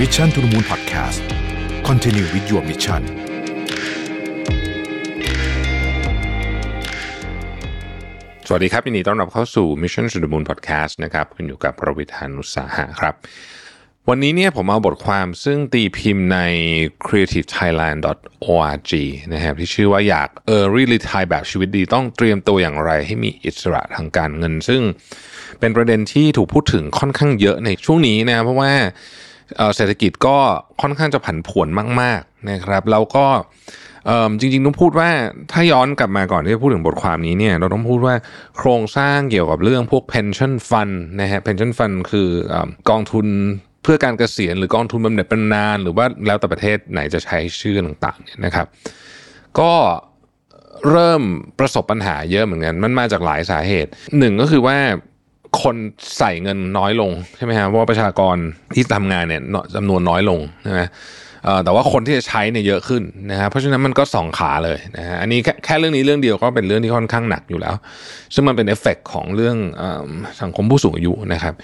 Mission to the Moon Podcast Continue with your mission สวัสดีครับยินดีต้อนรับเข้าสู่ Mission to the Moon Podcast นะครับคุณอยู่กับประวิธานุสาหะครับ วันนี้เนี่ยผมเอาบทความซึ่งตีพิมพ์ใน creativethailand.org นะครับที่ชื่อว่าอยาก early retire แบบชีวิตดีต้องเตรียมตัวอย่างไรให้มีอิสระทางการเงิน ซึ่งเป็นประเด็นที่ถูกพูดถึงค่อนข้างเยอะในช่วงนี้นะเพราะว่า เศรษฐกิจก็ค่อนข้างจะผันผวนมากๆนะครับ แล้วก็จริงๆต้องพูดว่าถ้าย้อนกลับมาก่อนที่จะพูดถึงบทความนี้เนี่ยเราต้องพูดว่าโครงสร้างเกี่ยวกับเรื่องพวก pension fund นะฮะ pension fund คือออกองทุนเพื่อการเกษียณหรือกองทุนบำเหน็จบำนาญหรือว่าแล้วแต่ประเทศไหนจะใช้ชื่อต่างๆเนี่ยนะครับ ก็เริ่มประสบปัญหาเยอะเหมือนกัน มันมาจากหลายสาเหตุหนึ่งก็คือว่า คนใส่เงินน้อยลงใช่ไหมฮะเพราะว่าประชากรที่ทำงานเนี่ยจำนวนน้อยลงใช่ไหมแต่ว่าคนที่จะใช้เนี่ยเยอะขึ้นนะฮะเพราะฉะนั้นมันก็สองขาเลยนะฮะอันนี้แค่เรื่องนี้เรื่องเดียวก็เป็นเรื่องที่ค่อนข้างหนักอยู่แล้ว ซึ่งมันเป็นเอฟเฟกต์ของเรื่องสังคมผู้สูงอายุนะครับ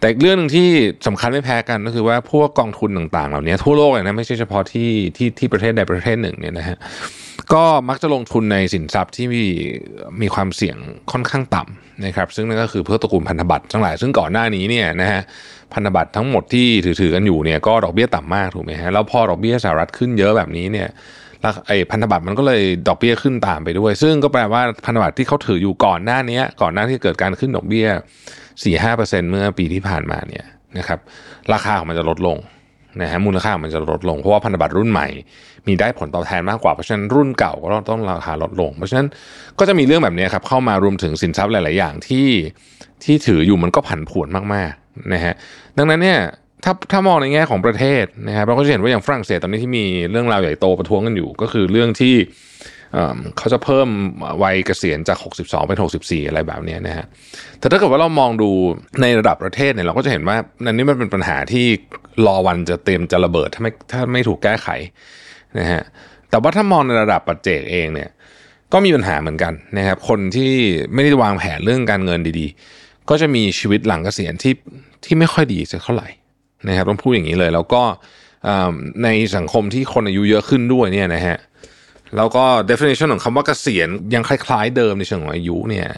แต่อีกเรื่องหนึ่งที่สำคัญไม่แพ้กันก็คือว่าพวกกองทุนต่างๆ เหล่านี้ทั่วโลกเลยนะไม่ใช่เฉพาะที่ที่ที่ประเทศใดประเทศหนึ่งเนี่ยนะฮะก็มักจะลงทุนในสินทรัพย์ที่มีมีความเสี่ยงค่อนข้างต่ำนะครับ ซึ่งนั่นก็คือเพื่อตระกูลพันธบัตรทั้งหลาย ซึ่งก่อนหน้านี้เนี่ยนะฮะพันธบัตรทั้งหมดที่ถือๆกันอยู่เนี่ยก็ดอกเบี้ยต่ำมากถูกไหมฮะแล้วพอดอกเบี้ยสหรัฐขึ้นเยอะแบบนี้เนี่ยแล้วไอ้พันธบัตรมันก็เลยดอกเบี้ยขึ้นตามไปด้วย ซึ่งก็แปลว่าพันธบัตรที่เขาถืออยู่ก่อนหน้านี้ก่อนหน้าที่เกิดการขึ้นดอกเบี้ย 4-5%เมื่อปีที่ผ่านมาเนี่ยนะครับราคาของมันจะลดลงนะฮะมูลค่าของมันจะลดลง เพราะว่าพันธบัตรรุ่นใหม่ มีได้ผลตอบแทนมากกว่า เพราะฉะนั้นรุ่นเก่าก็ต้องราคาลดลง เพราะฉะนั้นก็จะมีเรื่องแบบนี้ครับเข้ามารวมถึงสินทรัพย์หลาย ๆ อย่างที่ที่ถืออยู่มันก็ผันผวนมาก ๆ นะฮะดังนั้นเนี่ยถ้าถ้ามองในแง่ของประเทศนะครับเราก็จะเห็นว่าอย่างฝรั่งเศสตอนนี้ที่มีเรื่องราวใหญ่โตประท้วงกันอยู่ ก็คือเรื่องที่ เขาจะเพิ่มวัยเกษียณจาก 62 เป็น 64 อะไรแบบนี้นะฮะแต่ถ้าเกิดว่าเรามองดูในระดับประเทศเนี่ยเราก็จะเห็นว่าอันนี้มันเป็นปัญหาที่รอวันจะเต็มจะระเบิดถ้าไม่ถ้าไม่ถูกแก้ไขนะฮะแต่ว่าถ้ามองในระดับปัจเจกเองเนี่ยก็มีปัญหาเหมือนกันนะครับคนที่ไม่ได้วางแผนเรื่องการเงินดีๆ ก็จะมีชีวิตหลังเกษียณที่ที่ไม่ค่อยดีสักเท่าไหร่นะครับต้องพูดอย่างนี้เลย แล้วก็ในสังคมที่คนอายุเยอะขึ้นด้วยเนี่ยนะฮะ แล้วก็ definition ของคำว่าเกษียณยังคล้าย ๆ เดิมในเชิงของอายุเนี่ย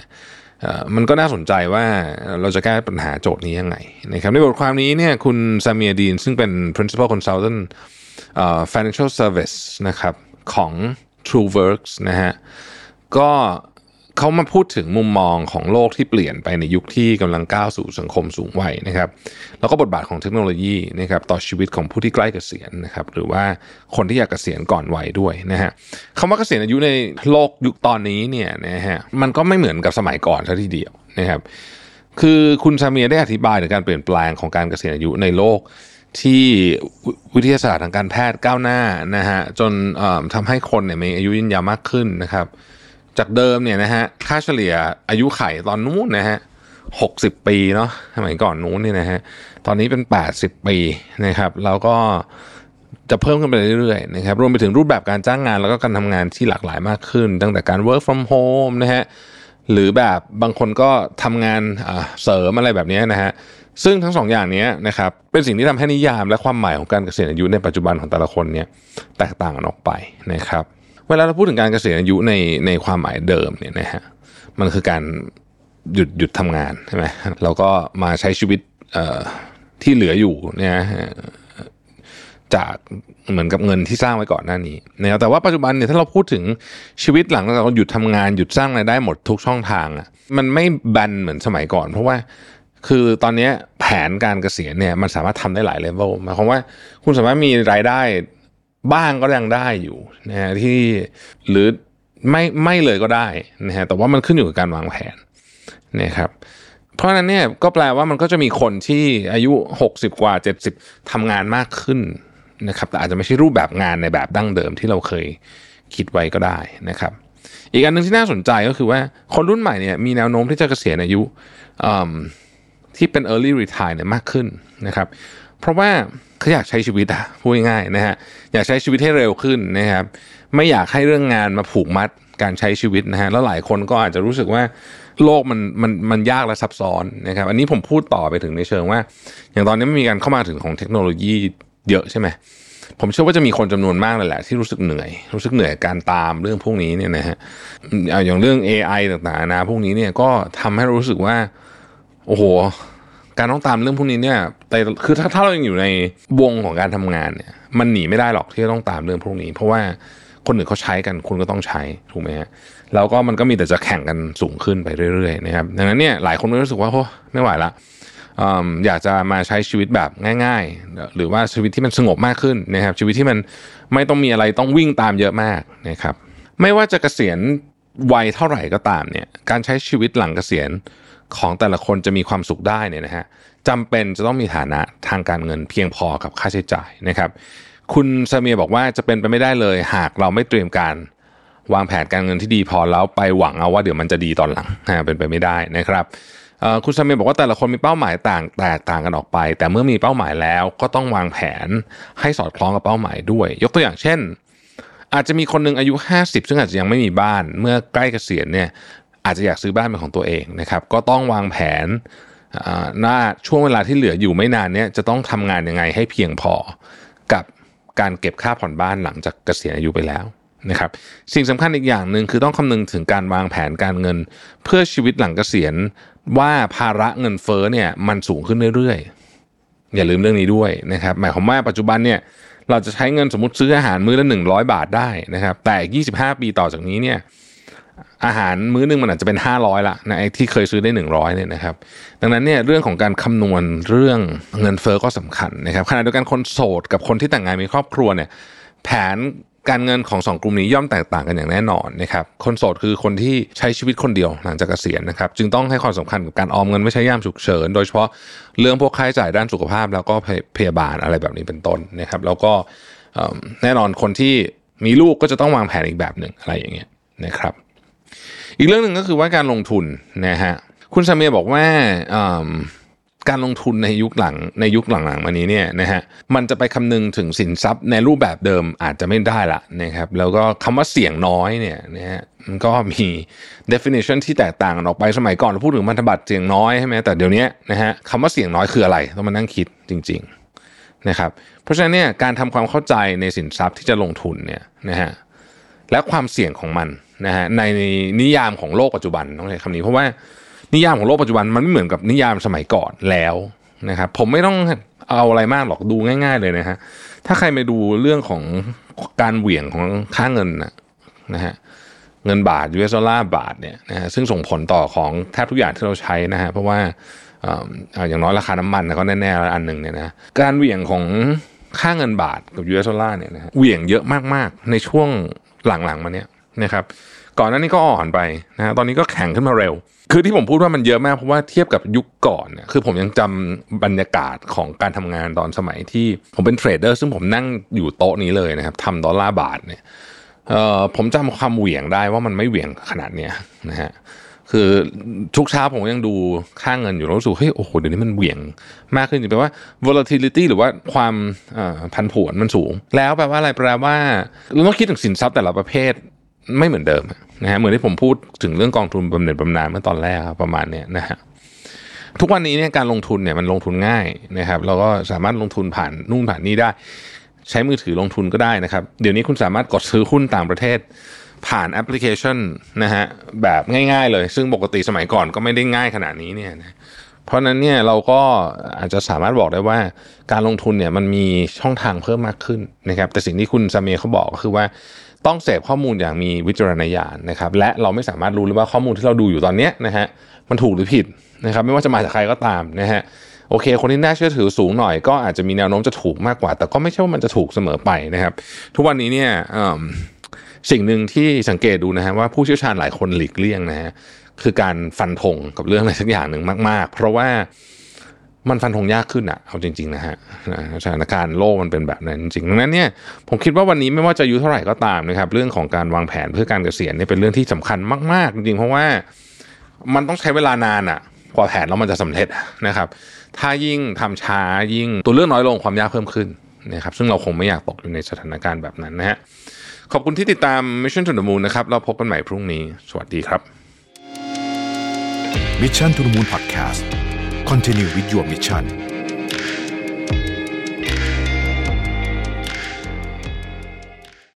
มันก็น่าสนใจว่าเราจะแก้ปัญหาโจทย์นี้ยังไงนะครับในบทความนี้เนี่ยคุณซามีดีนซึ่งเป็น principal consultant เอ่อ financial service นะครับของ TrueWorks นะฮะก็ เขามาพูดถึงมุมมองของโลกที่เปลี่ยนไปในยุคที่กำลังก้าวสู่สังคมสูงวัยนะครับ แล้วก็บทบาทของเทคโนโลยีนะครับต่อชีวิตของผู้ที่ใกล้เกษียณนะครับ หรือว่าคนที่อยากเกษียณก่อนวัยด้วยนะฮะคำว่าเกษียณอายุในโลกยุคตอนนี้เนี่ยนะฮะมันก็ไม่เหมือนกับสมัยก่อนซะทีเดียวนะครับ คือคุณซาเมียได้อธิบายถึงการเปลี่ยนแปลงของการเกษียณอายุในโลกที่วิทยาศาสตร์ทางการแพทย์ก้าวหน้านะฮะจนทำให้คนเนี่ยมีอายุยืนยาวมากขึ้นนะครับ จากเดิมเนี่ยนะฮะค่าเฉลี่ยอายุไขตอนนู้นนะฮะหกสิบปีเนาะสมัยก่อนนู้นเนี่ยนะฮะตอนนี้เป็นแปดสิบปีนะครับ แล้วก็จะเพิ่มขึ้นไปเรื่อยๆนะครับรวมไปถึงรูปแบบการจ้างงานแล้วก็การทำงานที่หลากหลายมากขึ้น ตั้งแต่การ work from home นะฮะหรือแบบบางคนก็ทำงานเสริมอะไรแบบนี้นะฮะซึ่งทั้งสองอย่างนี้นะครับเป็นสิ่งที่ทำให้นิยามและความหมายของการเกษียณอายุในปัจจุบันของแต่ละคนเนี่ยแตกต่างกันออกไปนะครับ เวลาเราพูดถึงการเกษียณอายุในในความหมายเดิมเนี่ยนะฮะมันคือการหยุดหยุดทำงานใช่ไหมแล้วก็มาใช้ชีวิตที่เหลืออยู่เนี่ยจากเหมือนกับเงินที่สร้างไว้ก่อนหน้านี้นะครับแต่ว่าปัจจุบันเนี่ยถ้าเราพูดถึงชีวิตหลังจากเราหยุดทำงานหยุดสร้างรายได้หมดทุกช่องทางอะมันไม่แบนเหมือนสมัยก่อน เพราะว่าคือตอนนี้แผนการเกษียณเนี่ยมันสามารถทำได้หลายเลเวลหมายความว่าคุณสามารถมีรายได้ บ้างก็ยังได้อยู่นะฮะที่หรือไม่ไม่เลยก็ได้นะฮะแต่ว่ามันขึ้นอยู่กับการวางแผนนะครับเพราะฉะนั้นเนี่ยก็แปลว่ามันก็จะมีคนที่อายุ 60 กว่า 70ทำงานมากขึ้นนะครับแต่อาจจะไม่ใช่รูปแบบงานในแบบดั้งเดิมที่เราเคยคิดไว้ก็ได้นะครับ อีกอันหนึ่งที่น่าสนใจก็คือว่าคนรุ่นใหม่เนี่ยมีแนวโน้มที่จะเกษียณอายุอ ที่เป็น early retire เนี่ยมากขึ้นนะครับ เพราะว่าเขาอยากใช้ชีวิตอะพูดง่ายๆนะฮะอยากใช้ชีวิตให้เร็วขึ้นนะครับ ไม่อยากให้เรื่องงานมาผูกมัดการใช้ชีวิตนะฮะแล้วหลายคนก็อาจจะรู้สึกว่าโลกมันมันมันยากและซับซ้อนนะครับ อันนี้ผมพูดต่อไปถึงในเชิงว่า อย่างตอนนี้มันมีการเข้ามาถึงของเทคโนโลยีเยอะใช่ไหมผมเชื่อว่าจะมีคนจำนวนมากเลยแหละที่รู้สึกเหนื่อย รู้สึกเหนื่อยการตามเรื่องพวกนี้เนี่ยนะฮะอย่างเรื่อง AI ต่างๆนะพวกนี้เนี่ยก็ทำให้รู้สึกว่า โอ้โห การต้องตามเรื่องพวกนี้เนี่ย แต่คือถ้าถ้าเรายังอยู่ในวงของการทำงานเนี่ย มันหนีไม่ได้หรอกที่จะต้องตามเรื่องพวกนี้ เพราะว่าคนอื่นเขาใช้กันคุณก็ต้องใช้ถูกไหมฮะแล้วก็มันก็มีแต่จะแข่งกันสูงขึ้นไปเรื่อยๆนะครับดังนั้นเนี่ยหลายคนก็รู้สึกว่าโอ้ไม่ไหวละอยากจะมาใช้ชีวิตแบบง่าย ๆ หรือว่าชีวิตที่มันสงบมากขึ้นนะครับชีวิตที่มันไม่ต้องมีอะไรต้องวิ่งตามเยอะมากนะครับไม่ว่าจะเกษียณวัยเท่าไหร่ก็ตามเนี่ยการใช้ชีวิตหลังเกษียณ ของแต่ละคนจะมีความสุขได้เนี่ยนะฮะจำเป็นจะต้องมีฐานะทางการเงินเพียงพอกับค่าใช้จ่ายนะครับ คุณซาเมียบอกว่าจะเป็นไปไม่ได้เลย หากเราไม่เตรียมการวางแผนการเงินที่ดีพอแล้วไปหวังเอาว่าเดี๋ยวมันจะดีตอนหลังเป็นไปไม่ได้นะครับคุณซาเมียบอกว่าแต่ละคนมีเป้าหมายต่างแตกต่างกันออกไป แต่เมื่อมีเป้าหมายแล้วก็ต้องวางแผนให้สอดคล้องกับเป้าหมายด้วย ยกตัวอย่างเช่น อาจจะมีคนหนึ่งอายุ 50 ซึ่งอาจจะยังไม่มีบ้าน เมื่อใกล้เกษียณเนี่ย อาจจะอยากซื้อบ้านเป็นของตัวเองนะครับก็ต้องวางแผนหน้าช่วงเวลาที่เหลืออยู่ไม่นานเนี่ยจะต้องทำงานยังไงให้เพียงพอกับการเก็บค่าผ่อนบ้านหลังจากเกษียณอายุไปแล้วนะครับสิ่งสำคัญอีกอย่างหนึ่งคือต้องคำนึงถึงการวางแผนการเงิน เพื่อชีวิตหลังเกษียณว่าภาระเงินเฟ้อเนี่ยมันสูงขึ้นเรื่อยๆ อย่าลืมเรื่องนี้ด้วยนะครับหมายความว่าปัจจุบันเนี่ยเราจะใช้เงินสมมติซื้ออาหารมื้อละ100 บาทได้นะครับแต่ 25 ปีต่อจากนี้เนี่ย อาหารมื้อนึงมันอาจจะเป็น 500ละนะไอ้ที่เคยซื้อได้ 100เนี่ยนะครับ ดังนั้นเนี่ยเรื่องของการคำนวณเรื่องเงินเฟอ้อก็สำคัญนะครับขณะเดียวกันคนโสดกับคนที่แต่งงานมีครอบครัวเนี่ยแผนการเงินของสองกลุ่มนี้ย่อมแตกต่างกันอย่างแน่นอนนะครับคนโสดคือคนที่ใช้ชีวิตคนเดียวหลังจากเกษียณนะครับจึงต้องให้ความสำคัญกับการออมเงินไม่ใช่ย่ามฉุกเฉิน โดยเฉพาะเรื่องพวกค่าใช้จ่ายด้านสุขภาพ แล้วก็พยาบาลอะไรแบบนี้เป็นต้นนะครับ แล้วก็แน่นอนคนที่มีลูกก็จะต้องวางแผนอีกแบบหนึ่งอะไรอย่างเงี้ยนะครับ อีกเรื่องหนึ่งก็คือว่าการลงทุนนะฮะคุณซาเมียบอกว่าการลงทุนในยุคหลังในยุคหลังๆมานี้เนี่ยนะฮะมันจะไปคำนึงถึงสินทรัพย์ในรูปแบบเดิมอาจจะไม่ได้ละนะครับแล้วก็คำว่าเสี่ยงน้อยเนี่ยนะฮะมันก็มี definition ที่แตกต่างกันออกไปสมัยก่อนเราพูดถึงพันธบัตรเสี่ยงน้อยใช่ไหมแต่เดี๋ยวนี้นะฮะคำว่าเสี่ยงน้อยคืออะไรต้องมานั่งคิดจริงๆนะครับเพราะฉะนั้นเนี่ยการทำความเข้าใจในสินทรัพย์ที่จะลงทุนเนี่ยนะฮะ และความเสี่ยงของมันนะฮะในนิยามของโลกปัจจุบันต้องใช้คำนี้เพราะว่านิยามของโลกปัจจุบันมันไม่เหมือนกับนิยามสมัยก่อนแล้วนะครับผมไม่ต้องเอาอะไรมากหรอกดูง่าย ๆ เลยนะฮะถ้าใครไปดูเรื่องของการเหวี่ยงของค่าเงินนะฮะเงินบาทยูเอสดอลลาร์บาทเนี่ยนะฮะซึ่งส่งผลต่อของแทบทุกอย่างที่เราใช้นะฮะเพราะว่าอย่างน้อยราคาน้ำมันก็แน่ๆอันหนึ่งเนี่ยนะการเหวี่ยงของค่าเงินบาทกับยูเอสดอลลาร์เนี่ยนะเหวี่ยงเยอะมากๆ ในช่วง หลังๆมาเนี้ยนะครับก่อนหน้านี้ก็อ่อนไปนะตอนนี้ก็แข็งขึ้นมาเร็ว คือที่ผมพูดว่ามันเยอะมากเพราะว่าเทียบกับยุคก่อนเนี่ยคือผมยังจำบรรยากาศของการทำงานตอนสมัยที่ผมเป็นเทรดเดอร์ซึ่งผมนั่งอยู่โต๊ะนี้เลยนะครับทำดอลลาร์บาทเนี่ยเอ่อผมจำความเหวี่ยงได้ว่ามันไม่เหวี่ยงขนาดเนี้ยนะฮะ คือทุกเช้าผมยังดูค่าเงินอยู่แล้วรู้สึกเฮ้ยโอ้โหเดี๋ยวนี้มันเหวี่ยงมากขึ้นจริงแปลว่า volatility หรือว่าความพันผวนมันสูง แล้วแปลว่าอะไรแปลว่าเราต้องคิดถึงสินทรัพย์แต่ละประเภทไม่เหมือนเดิมนะฮะเหมือนที่ผมพูดถึงเรื่องกองทุนบำเหน็จบำนาญเมื่อตอนแรกประมาณเนี้ยนะฮะทุกวันนี้เนี่ยการลงทุนเนี่ยมันลงทุนง่ายนะครับเราก็สามารถลงทุนผ่านนู่นผ่านนี่ได้ ใช้มือถือลงทุนก็ได้นะครับ เดี๋ยวนี้คุณสามารถกดซื้อหุ้นต่างประเทศ ผ่านแอปพลิเคชันนะฮะแบบง่าย ๆ เลย ซึ่งปกติสมัยก่อนก็ไม่ได้ง่ายขนาดนี้เนี่ยนะเพราะนั้นเนี่ยเราก็อาจจะสามารถบอกได้ว่าการลงทุนเนี่ยมันมีช่องทางเพิ่มมากขึ้นนะครับ แต่สิ่งที่คุณซาเมียเขาบอกก็คือว่าต้องเสพข้อมูลอย่างมีวิจารณญาณนะครับ และเราไม่สามารถรู้เลยว่าข้อมูลที่เราดูอยู่ตอนนี้นะฮะมันถูกหรือผิดนะครับ ไม่ว่าจะมาจากใครก็ตามนะฮะโอเค คนที่น่าเชื่อถือสูงหน่อยก็อาจจะมีแนวโน้มจะถูกมากกว่า แต่ก็ไม่ใช่ว่ามันจะถูกเสมอไปนะครับ ทุกวันนี้เนี่ย สิ่งหนึ่งที่สังเกตดูนะฮะว่าผู้เชี่ยวชาญหลายคนหลีกเลี่ยงนะฮะคือการฟันธงกับเรื่องอะไรสักอย่างหนึ่งมาก ๆ เพราะว่ามันฟันธงยากขึ้นอะเอาจริง ๆ นะฮะสถานการณ์โลกมันเป็นแบบนั้นจริงดังนั้นเนี่ยผมคิดว่าวันนี้ไม่ว่าจะอายุเท่าไหร่ก็ตามนะครับ เรื่องของการวางแผนเพื่อการเกษียณเนี่ยเป็นเรื่องที่สำคัญมาก ๆ จริง ๆ เพราะว่ามันต้องใช้เวลานานอะกว่าแผนแล้วมันจะสำเร็จนะครับ ถ้ายิ่งทำช้ายิ่งตัวเรื่องน้อยลงความยากเพิ่มขึ้นนะครับซึ่งเราคงไม่อยากตกอยู่ในสถานการณ์แบบนั้นนะฮะ ขอบคุณที่ติดตาม Mission to the Moon นะครับเราพบกันใหม่พรุ่งนี้ สวัสดีครับ Mission to the Moon Podcast Continue with your mission